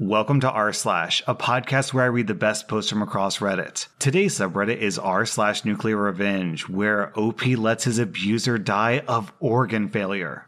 Welcome to r slash, a podcast where I read the best posts from across Reddit. Today's subreddit is r slash nuclear revenge, where OP lets his abuser die of organ failure.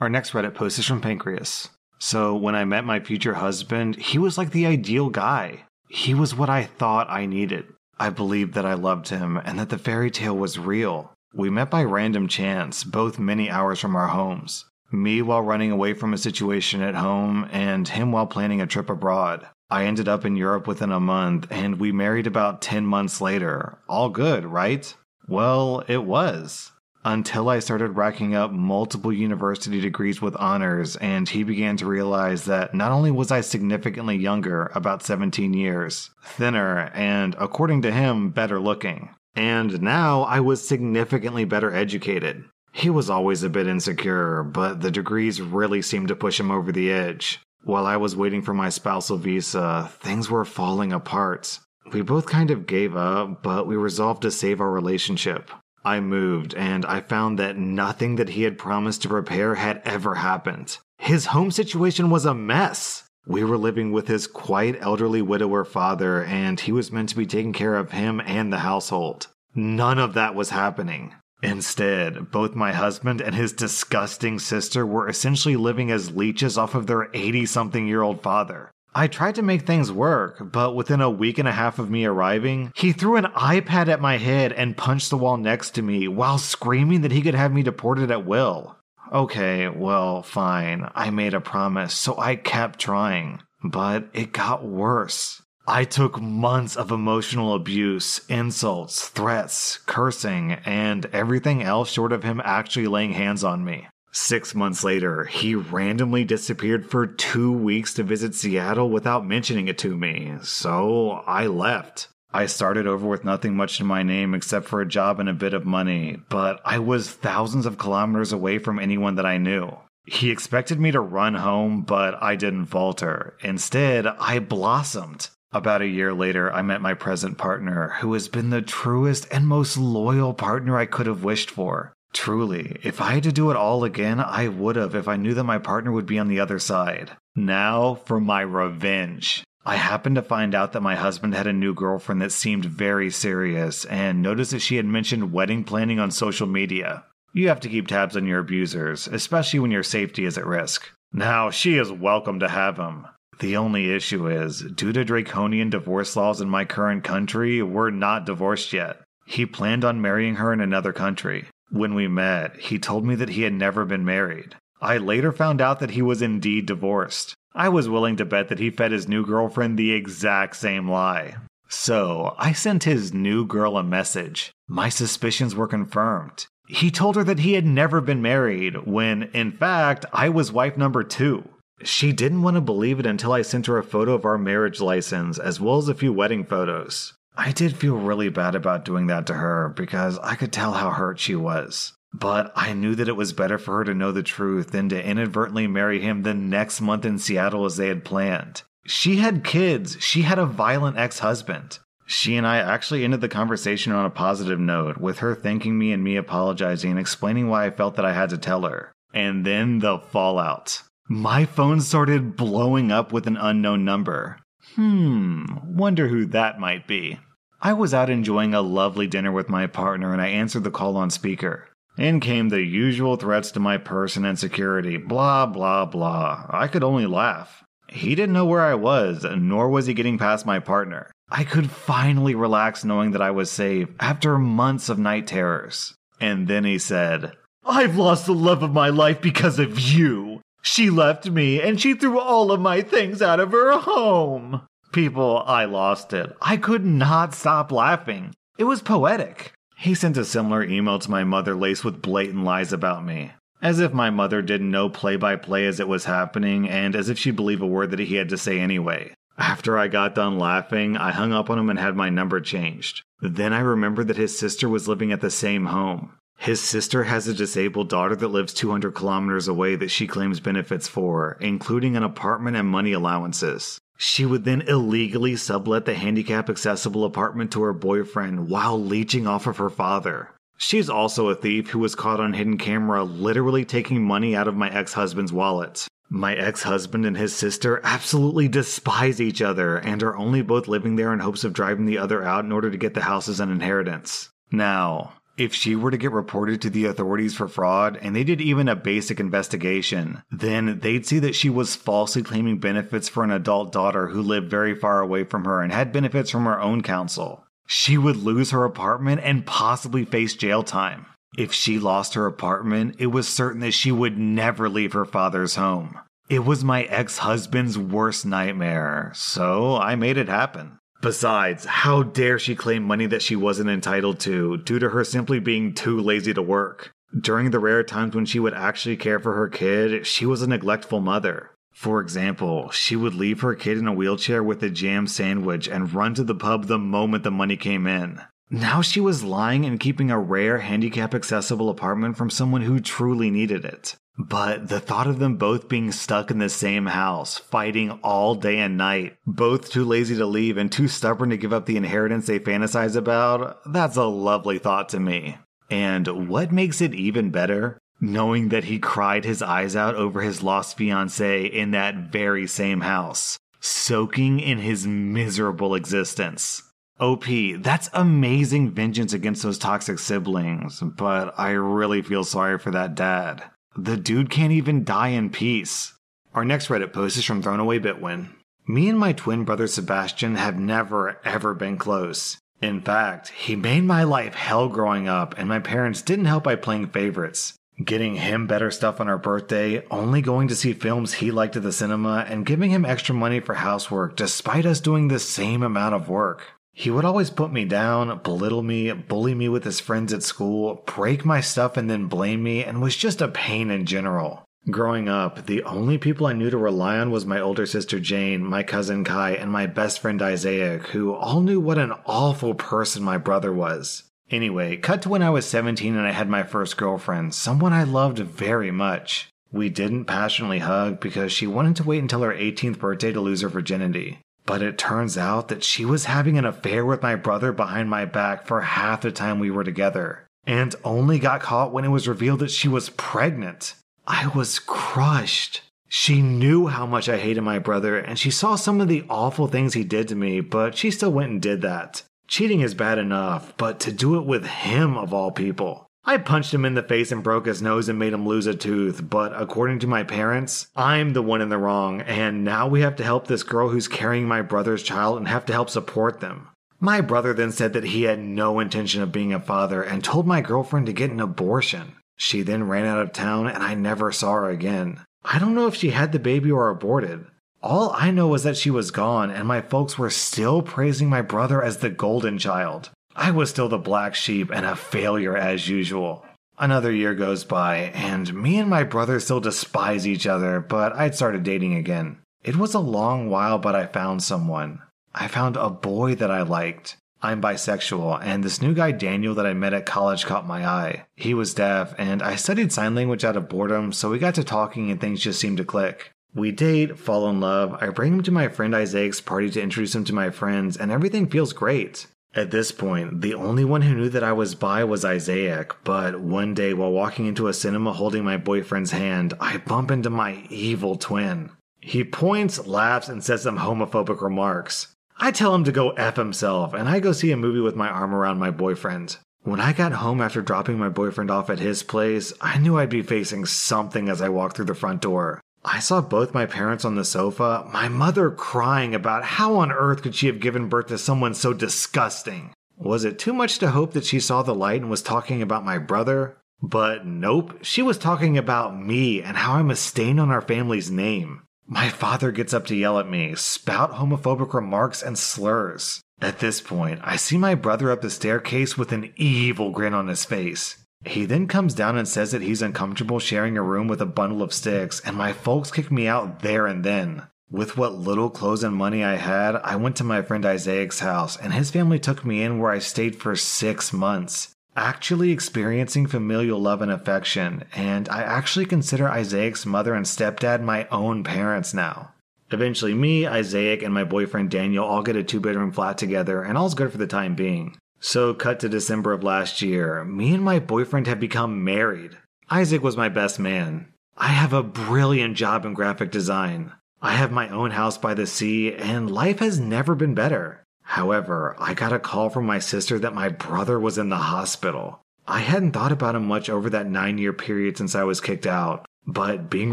Our next Reddit post is from Pancreas. So when I met my future husband, he was like the ideal guy. He was what I thought I needed. I believed that I loved him and that the fairy tale was real. We met by random chance, both many hours from our homes. Me while running away from a situation at home, and him while planning a trip abroad. I ended up in Europe within a month, and we married about 10 months later. All good, right? Well, it was. Until I started racking up multiple university degrees with honors, and he began to realize that not only was I significantly younger, about 17 years, thinner, and according to him, better looking, and now I was significantly better educated. He was always a bit insecure, but the degrees really seemed to push him over the edge. While I was waiting for my spousal visa, things were falling apart. We both kind of gave up, but we resolved to save our relationship. I moved, and I found that nothing that he had promised to prepare had ever happened. His home situation was a mess. We were living with his quite elderly widower father, and he was meant to be taking care of him and the household. None of that was happening. Instead, both my husband and his disgusting sister were essentially living as leeches off of their 80 something year old father. I tried to make things work, but within a week and a half of me arriving, he threw an iPad at my head and punched the wall next to me while screaming that he could have me deported at will. Okay, well, fine. I made a promise, so I kept trying. But it got worse. I took months of emotional abuse, insults, threats, cursing, and everything else short of him actually laying hands on me. Six months later, he randomly disappeared for two weeks to visit Seattle without mentioning it to me, so I left. I started over with nothing much in my name except for a job and a bit of money, but I was thousands of kilometers away from anyone that I knew. He expected me to run home, but I didn't falter. Instead, I blossomed. About a year later, I met my present partner, who has been the truest and most loyal partner I could have wished for. Truly, if I had to do it all again, I would have if I knew that my partner would be on the other side. Now for my revenge. I happened to find out that my husband had a new girlfriend that seemed very serious and noticed that she had mentioned wedding planning on social media. You have to keep tabs on your abusers, especially when your safety is at risk. Now, she is welcome to have him. The only issue is, due to draconian divorce laws in my current country, we're not divorced yet. He planned on marrying her in another country. When we met, he told me that he had never been married. I later found out that he was indeed divorced. I was willing to bet that he fed his new girlfriend the exact same lie. So, I sent his new girl a message. My suspicions were confirmed. He told her that he had never been married, when, in fact, I was wife number two. She didn't want to believe it until I sent her a photo of our marriage license, as well as a few wedding photos. I did feel really bad about doing that to her because I could tell how hurt she was. But I knew that it was better for her to know the truth than to inadvertently marry him the next month in Seattle as they had planned. She had kids, she had a violent ex husband. She and I actually ended the conversation on a positive note, with her thanking me and me apologizing and explaining why I felt that I had to tell her. And then the fallout. My phone started blowing up with an unknown number. Hmm, wonder who that might be. I was out enjoying a lovely dinner with my partner and I answered the call on speaker. In came the usual threats to my person and security, blah, blah, blah. I could only laugh. He didn't know where I was, nor was he getting past my partner. I could finally relax knowing that I was safe after months of night terrors. And then he said, I've lost the love of my life because of you. She left me and she threw all of my things out of her home. People, I lost it. I could not stop laughing. It was poetic. He sent a similar email to my mother laced with blatant lies about me. As if my mother didn't know play by play as it was happening, and as if she believed a word that he had to say anyway. After I got done laughing, I hung up on him and had my number changed. Then I remembered that his sister was living at the same home. His sister has a disabled daughter that lives 200 kilometers away that she claims benefits for, including an apartment and money allowances. She would then illegally sublet the handicap accessible apartment to her boyfriend while leeching off of her father. She's also a thief who was caught on hidden camera literally taking money out of my ex husband's wallet. My ex husband and his sister absolutely despise each other and are only both living there in hopes of driving the other out in order to get the house as an inheritance. Now, if she were to get reported to the authorities for fraud and they did even a basic investigation, then they'd see that she was falsely claiming benefits for an adult daughter who lived very far away from her and had benefits from her own council. She would lose her apartment and possibly face jail time. If she lost her apartment, it was certain that she would never leave her father's home. It was my ex husband's worst nightmare, so I made it happen. Besides, how dare she claim money that she wasn't entitled to due to her simply being too lazy to work? During the rare times when she would actually care for her kid, she was a neglectful mother. For example, she would leave her kid in a wheelchair with a jam sandwich and run to the pub the moment the money came in. Now she was lying and keeping a rare handicap accessible apartment from someone who truly needed it. But the thought of them both being stuck in the same house, fighting all day and night, both too lazy to leave and too stubborn to give up the inheritance they fantasize about, that's a lovely thought to me. And what makes it even better? Knowing that he cried his eyes out over his lost fiancée in that very same house, soaking in his miserable existence. OP, that's amazing vengeance against those toxic siblings, but I really feel sorry for that dad. The dude can't even die in peace. Our next Reddit post is from Thrownaway Bitwin. Me and my twin brother Sebastian have never ever been close. In fact, he made my life hell growing up, and my parents didn't help by playing favorites. Getting him better stuff on our birthday, only going to see films he liked at the cinema, and giving him extra money for housework despite us doing the same amount of work. He would always put me down, belittle me, bully me with his friends at school, break my stuff, and then blame me, and was just a pain in general. Growing up, the only people I knew to rely on was my older sister Jane, my cousin Kai, and my best friend Isaac, who all knew what an awful person my brother was. Anyway, cut to when I was 17 and I had my first girlfriend, someone I loved very much. We didn't passionately hug because she wanted to wait until her 18th birthday to lose her virginity. But it turns out that she was having an affair with my brother behind my back for half the time we were together, and only got caught when it was revealed that she was pregnant. I was crushed. She knew how much I hated my brother, and she saw some of the awful things he did to me, but she still went and did that. Cheating is bad enough, but to do it with him of all people. I punched him in the face and broke his nose and made him lose a tooth, but according to my parents, I'm the one in the wrong, and now we have to help this girl who's carrying my brother's child and have to help support them. My brother then said that he had no intention of being a father and told my girlfriend to get an abortion. She then ran out of town and I never saw her again. I don't know if she had the baby or aborted. All I know is that she was gone and my folks were still praising my brother as the golden child. I was still the black sheep and a failure as usual. Another year goes by, and me and my brother still despise each other, but I'd started dating again. It was a long while, but I found someone. I found a boy that I liked. I'm bisexual, and this new guy Daniel that I met at college caught my eye. He was deaf, and I studied sign language out of boredom, so we got to talking and things just seemed to click. We date, fall in love, I bring him to my friend Isaac's party to introduce him to my friends, and everything feels great. At this point, the only one who knew that I was bi was Isaac, but one day while walking into a cinema holding my boyfriend's hand, I bump into my evil twin. He points, laughs, and says some homophobic remarks. I tell him to go F himself, and I go see a movie with my arm around my boyfriend. When I got home after dropping my boyfriend off at his place, I knew I'd be facing something as I walked through the front door. I saw both my parents on the sofa, my mother crying about how on earth could she have given birth to someone so disgusting. Was it too much to hope that she saw the light and was talking about my brother? But nope, she was talking about me and how I'm a stain on our family's name. My father gets up to yell at me, spout homophobic remarks and slurs. At this point, I see my brother up the staircase with an evil grin on his face. He then comes down and says that he's uncomfortable sharing a room with a bundle of sticks, and my folks kick me out there and then. With what little clothes and money I had, I went to my friend Isaac's house, and his family took me in where I stayed for six months, actually experiencing familial love and affection, and I actually consider Isaac's mother and stepdad my own parents now. Eventually, me, Isaac, and my boyfriend Daniel all get a two bedroom flat together, and all's good for the time being. So, cut to December of last year, me and my boyfriend have become married. Isaac was my best man. I have a brilliant job in graphic design. I have my own house by the sea, and life has never been better. However, I got a call from my sister that my brother was in the hospital. I hadn't thought about him much over that nine year period since I was kicked out, but being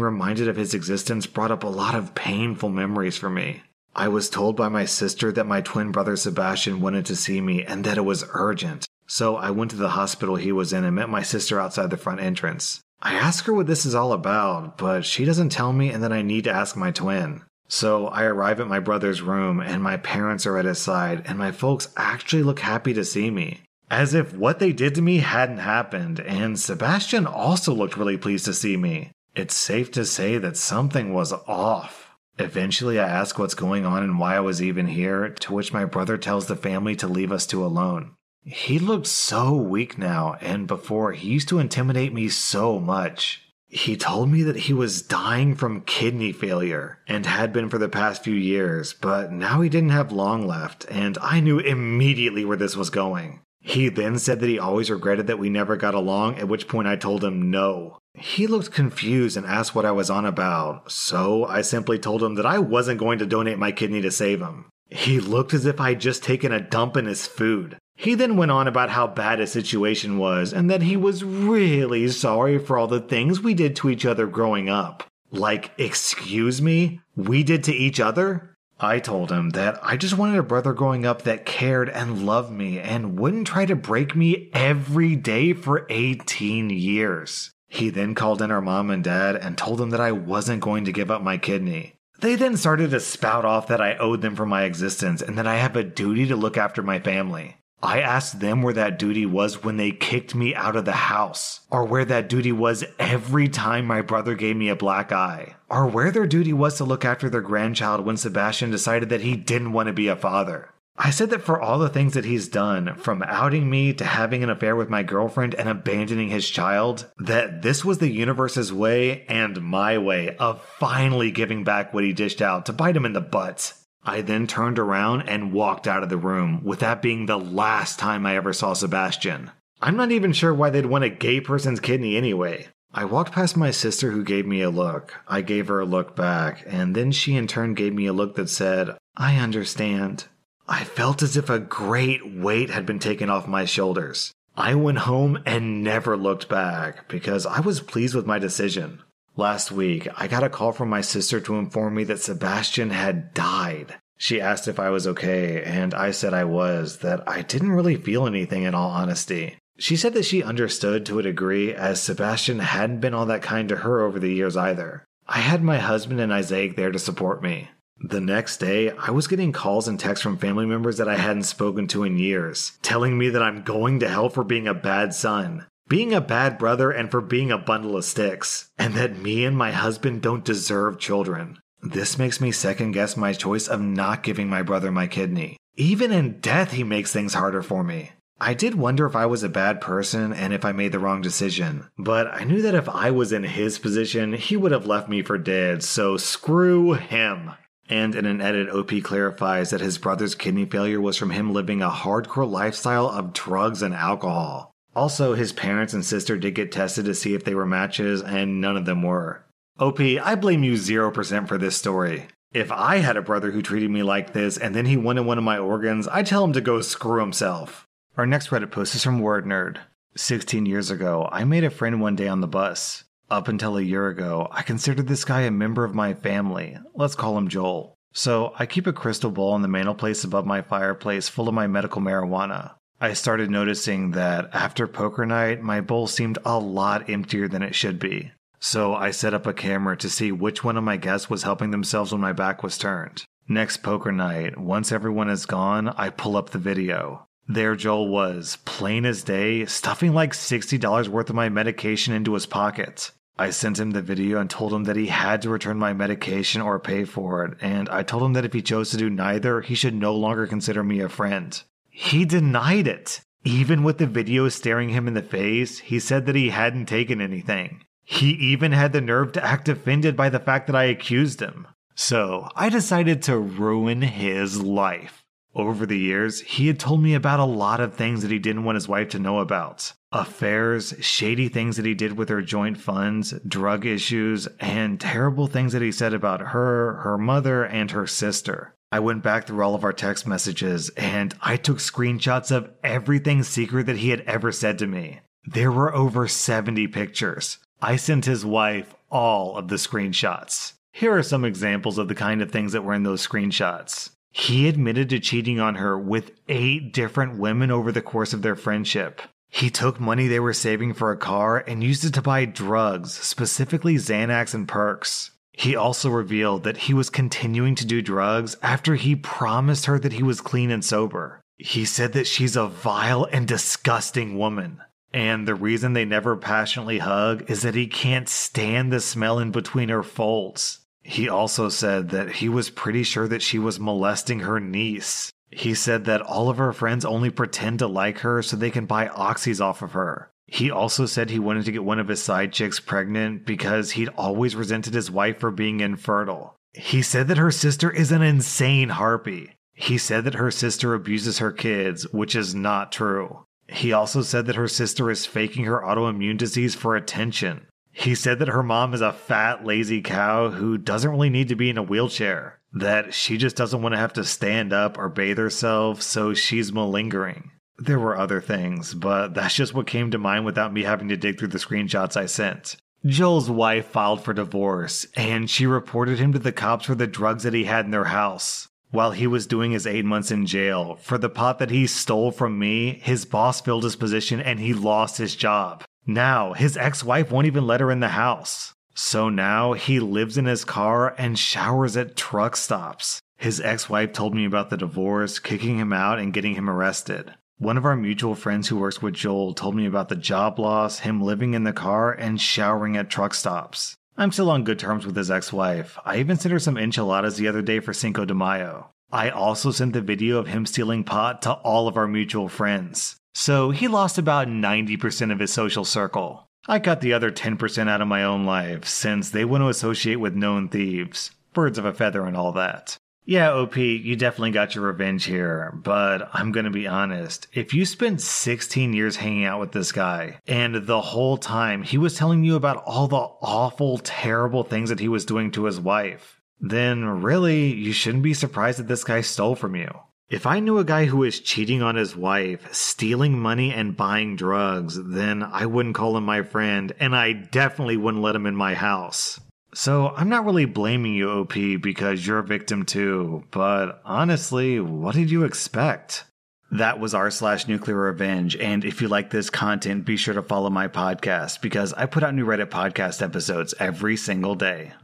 reminded of his existence brought up a lot of painful memories for me. I was told by my sister that my twin brother Sebastian wanted to see me and that it was urgent, so I went to the hospital he was in and met my sister outside the front entrance. I ask her what this is all about, but she doesn't tell me and then I need to ask my twin. So I arrive at my brother's room and my parents are at his side and my folks actually look happy to see me. As if what they did to me hadn't happened, and Sebastian also looked really pleased to see me. It's safe to say that something was off. Eventually, I ask what's going on and why I was even here, to which my brother tells the family to leave us two alone. He looked so weak now, and before he used to intimidate me so much. He told me that he was dying from kidney failure and had been for the past few years, but now he didn't have long left, and I knew immediately where this was going. He then said that he always regretted that we never got along, at which point I told him no. He looked confused and asked what I was on about, so I simply told him that I wasn't going to donate my kidney to save him. He looked as if I'd just taken a dump in his food. He then went on about how bad his situation was and that he was really sorry for all the things we did to each other growing up. Like, excuse me? We did to each other? I told him that I just wanted a brother growing up that cared and loved me and wouldn't try to break me every day for 18 years. He then called in our mom and dad and told them that I wasn't going to give up my kidney. They then started to spout off that I owed them for my existence and that I have a duty to look after my family. I asked them where that duty was when they kicked me out of the house, or where that duty was every time my brother gave me a black eye, or where their duty was to look after their grandchild when Sebastian decided that he didn't want to be a father. I said that for all the things that he's done, from outing me to having an affair with my girlfriend and abandoning his child, that this was the universe's way and my way of finally giving back what he dished out to bite him in the butt. I then turned around and walked out of the room, with that being the last time I ever saw Sebastian. I'm not even sure why they'd want a gay person's kidney anyway. I walked past my sister who gave me a look. I gave her a look back, and then she in turn gave me a look that said, I understand. I felt as if a great weight had been taken off my shoulders. I went home and never looked back because I was pleased with my decision. Last week, I got a call from my sister to inform me that Sebastian had died. She asked if I was okay, and I said I was, that I didn't really feel anything in all honesty. She said that she understood to a degree, as Sebastian hadn't been all that kind to her over the years either. I had my husband and Isaac there to support me. The next day, I was getting calls and texts from family members that I hadn't spoken to in years, telling me that I'm going to hell for being a bad son, being a bad brother and for being a bundle of sticks, and that me and my husband don't deserve children. This makes me second guess my choice of not giving my brother my kidney. Even in death, he makes things harder for me. I did wonder if I was a bad person and if I made the wrong decision, but I knew that if I was in his position, he would have left me for dead, so screw him. And in an edit, OP clarifies that his brother's kidney failure was from him living a hardcore lifestyle of drugs and alcohol. Also, his parents and sister did get tested to see if they were matches, and none of them were. OP, I blame you 0% for this story. If I had a brother who treated me like this and then he wanted one of my organs, I'd tell him to go screw himself. Our next Reddit post is from Word Nerd. 16 years ago, I made a friend one day on the bus. Up until a year ago, I considered this guy a member of my family. Let's call him Joel. So I keep a crystal ball in the mantelpiece above my fireplace full of my medical marijuana. I started noticing that after poker night, my bowl seemed a lot emptier than it should be. So I set up a camera to see which one of my guests was helping themselves when my back was turned. Next poker night, once everyone is gone, I pull up the video. There Joel was, plain as day, stuffing like $60 worth of my medication into his pocket. I sent him the video and told him that he had to return my medication or pay for it, and I told him that if he chose to do neither, he should no longer consider me a friend. He denied it. Even with the video staring him in the face, he said that he hadn't taken anything. He even had the nerve to act offended by the fact that I accused him. So I decided to ruin his life. Over the years, he had told me about a lot of things that he didn't want his wife to know about affairs, shady things that he did with her joint funds, drug issues, and terrible things that he said about her, her mother, and her sister. I went back through all of our text messages and I took screenshots of everything secret that he had ever said to me. There were over 70 pictures. I sent his wife all of the screenshots. Here are some examples of the kind of things that were in those screenshots. He admitted to cheating on her with eight different women over the course of their friendship. He took money they were saving for a car and used it to buy drugs, specifically Xanax and Percs. He also revealed that he was continuing to do drugs after he promised her that he was clean and sober. He said that she's a vile and disgusting woman. And the reason they never passionately hug is that he can't stand the smell in between her folds. He also said that he was pretty sure that she was molesting her niece. He said that all of her friends only pretend to like her so they can buy oxys off of her. He also said he wanted to get one of his side chicks pregnant because he'd always resented his wife for being infertile. He said that her sister is an insane harpy. He said that her sister abuses her kids, which is not true. He also said that her sister is faking her autoimmune disease for attention. He said that her mom is a fat, lazy cow who doesn't really need to be in a wheelchair, that she just doesn't want to have to stand up or bathe herself, so she's malingering. There were other things, but that's just what came to mind without me having to dig through the screenshots I sent. Joel's wife filed for divorce, and she reported him to the cops for the drugs that he had in their house. While he was doing his eight months in jail, for the pot that he stole from me, his boss filled his position and he lost his job. Now, his ex wife won't even let her in the house. So now he lives in his car and showers at truck stops. His ex wife told me about the divorce, kicking him out, and getting him arrested. One of our mutual friends who works with Joel told me about the job loss, him living in the car, and showering at truck stops. I'm still on good terms with his ex wife. I even sent her some enchiladas the other day for Cinco de Mayo. I also sent the video of him stealing pot to all of our mutual friends. So he lost about 90% of his social circle. I cut the other 10% out of my own life, since they want to associate with known thieves, birds of a feather and all that. Yeah, OP, you definitely got your revenge here, but I'm gonna be honest. If you spent 16 years hanging out with this guy, and the whole time he was telling you about all the awful, terrible things that he was doing to his wife, then really, you shouldn't be surprised that this guy stole from you. If I knew a guy who was cheating on his wife, stealing money, and buying drugs, then I wouldn't call him my friend, and I definitely wouldn't let him in my house. So I'm not really blaming you, OP, because you're a victim too, but honestly, what did you expect? That was r slash nuclear revenge. And if you like this content, be sure to follow my podcast because I put out new Reddit podcast episodes every single day.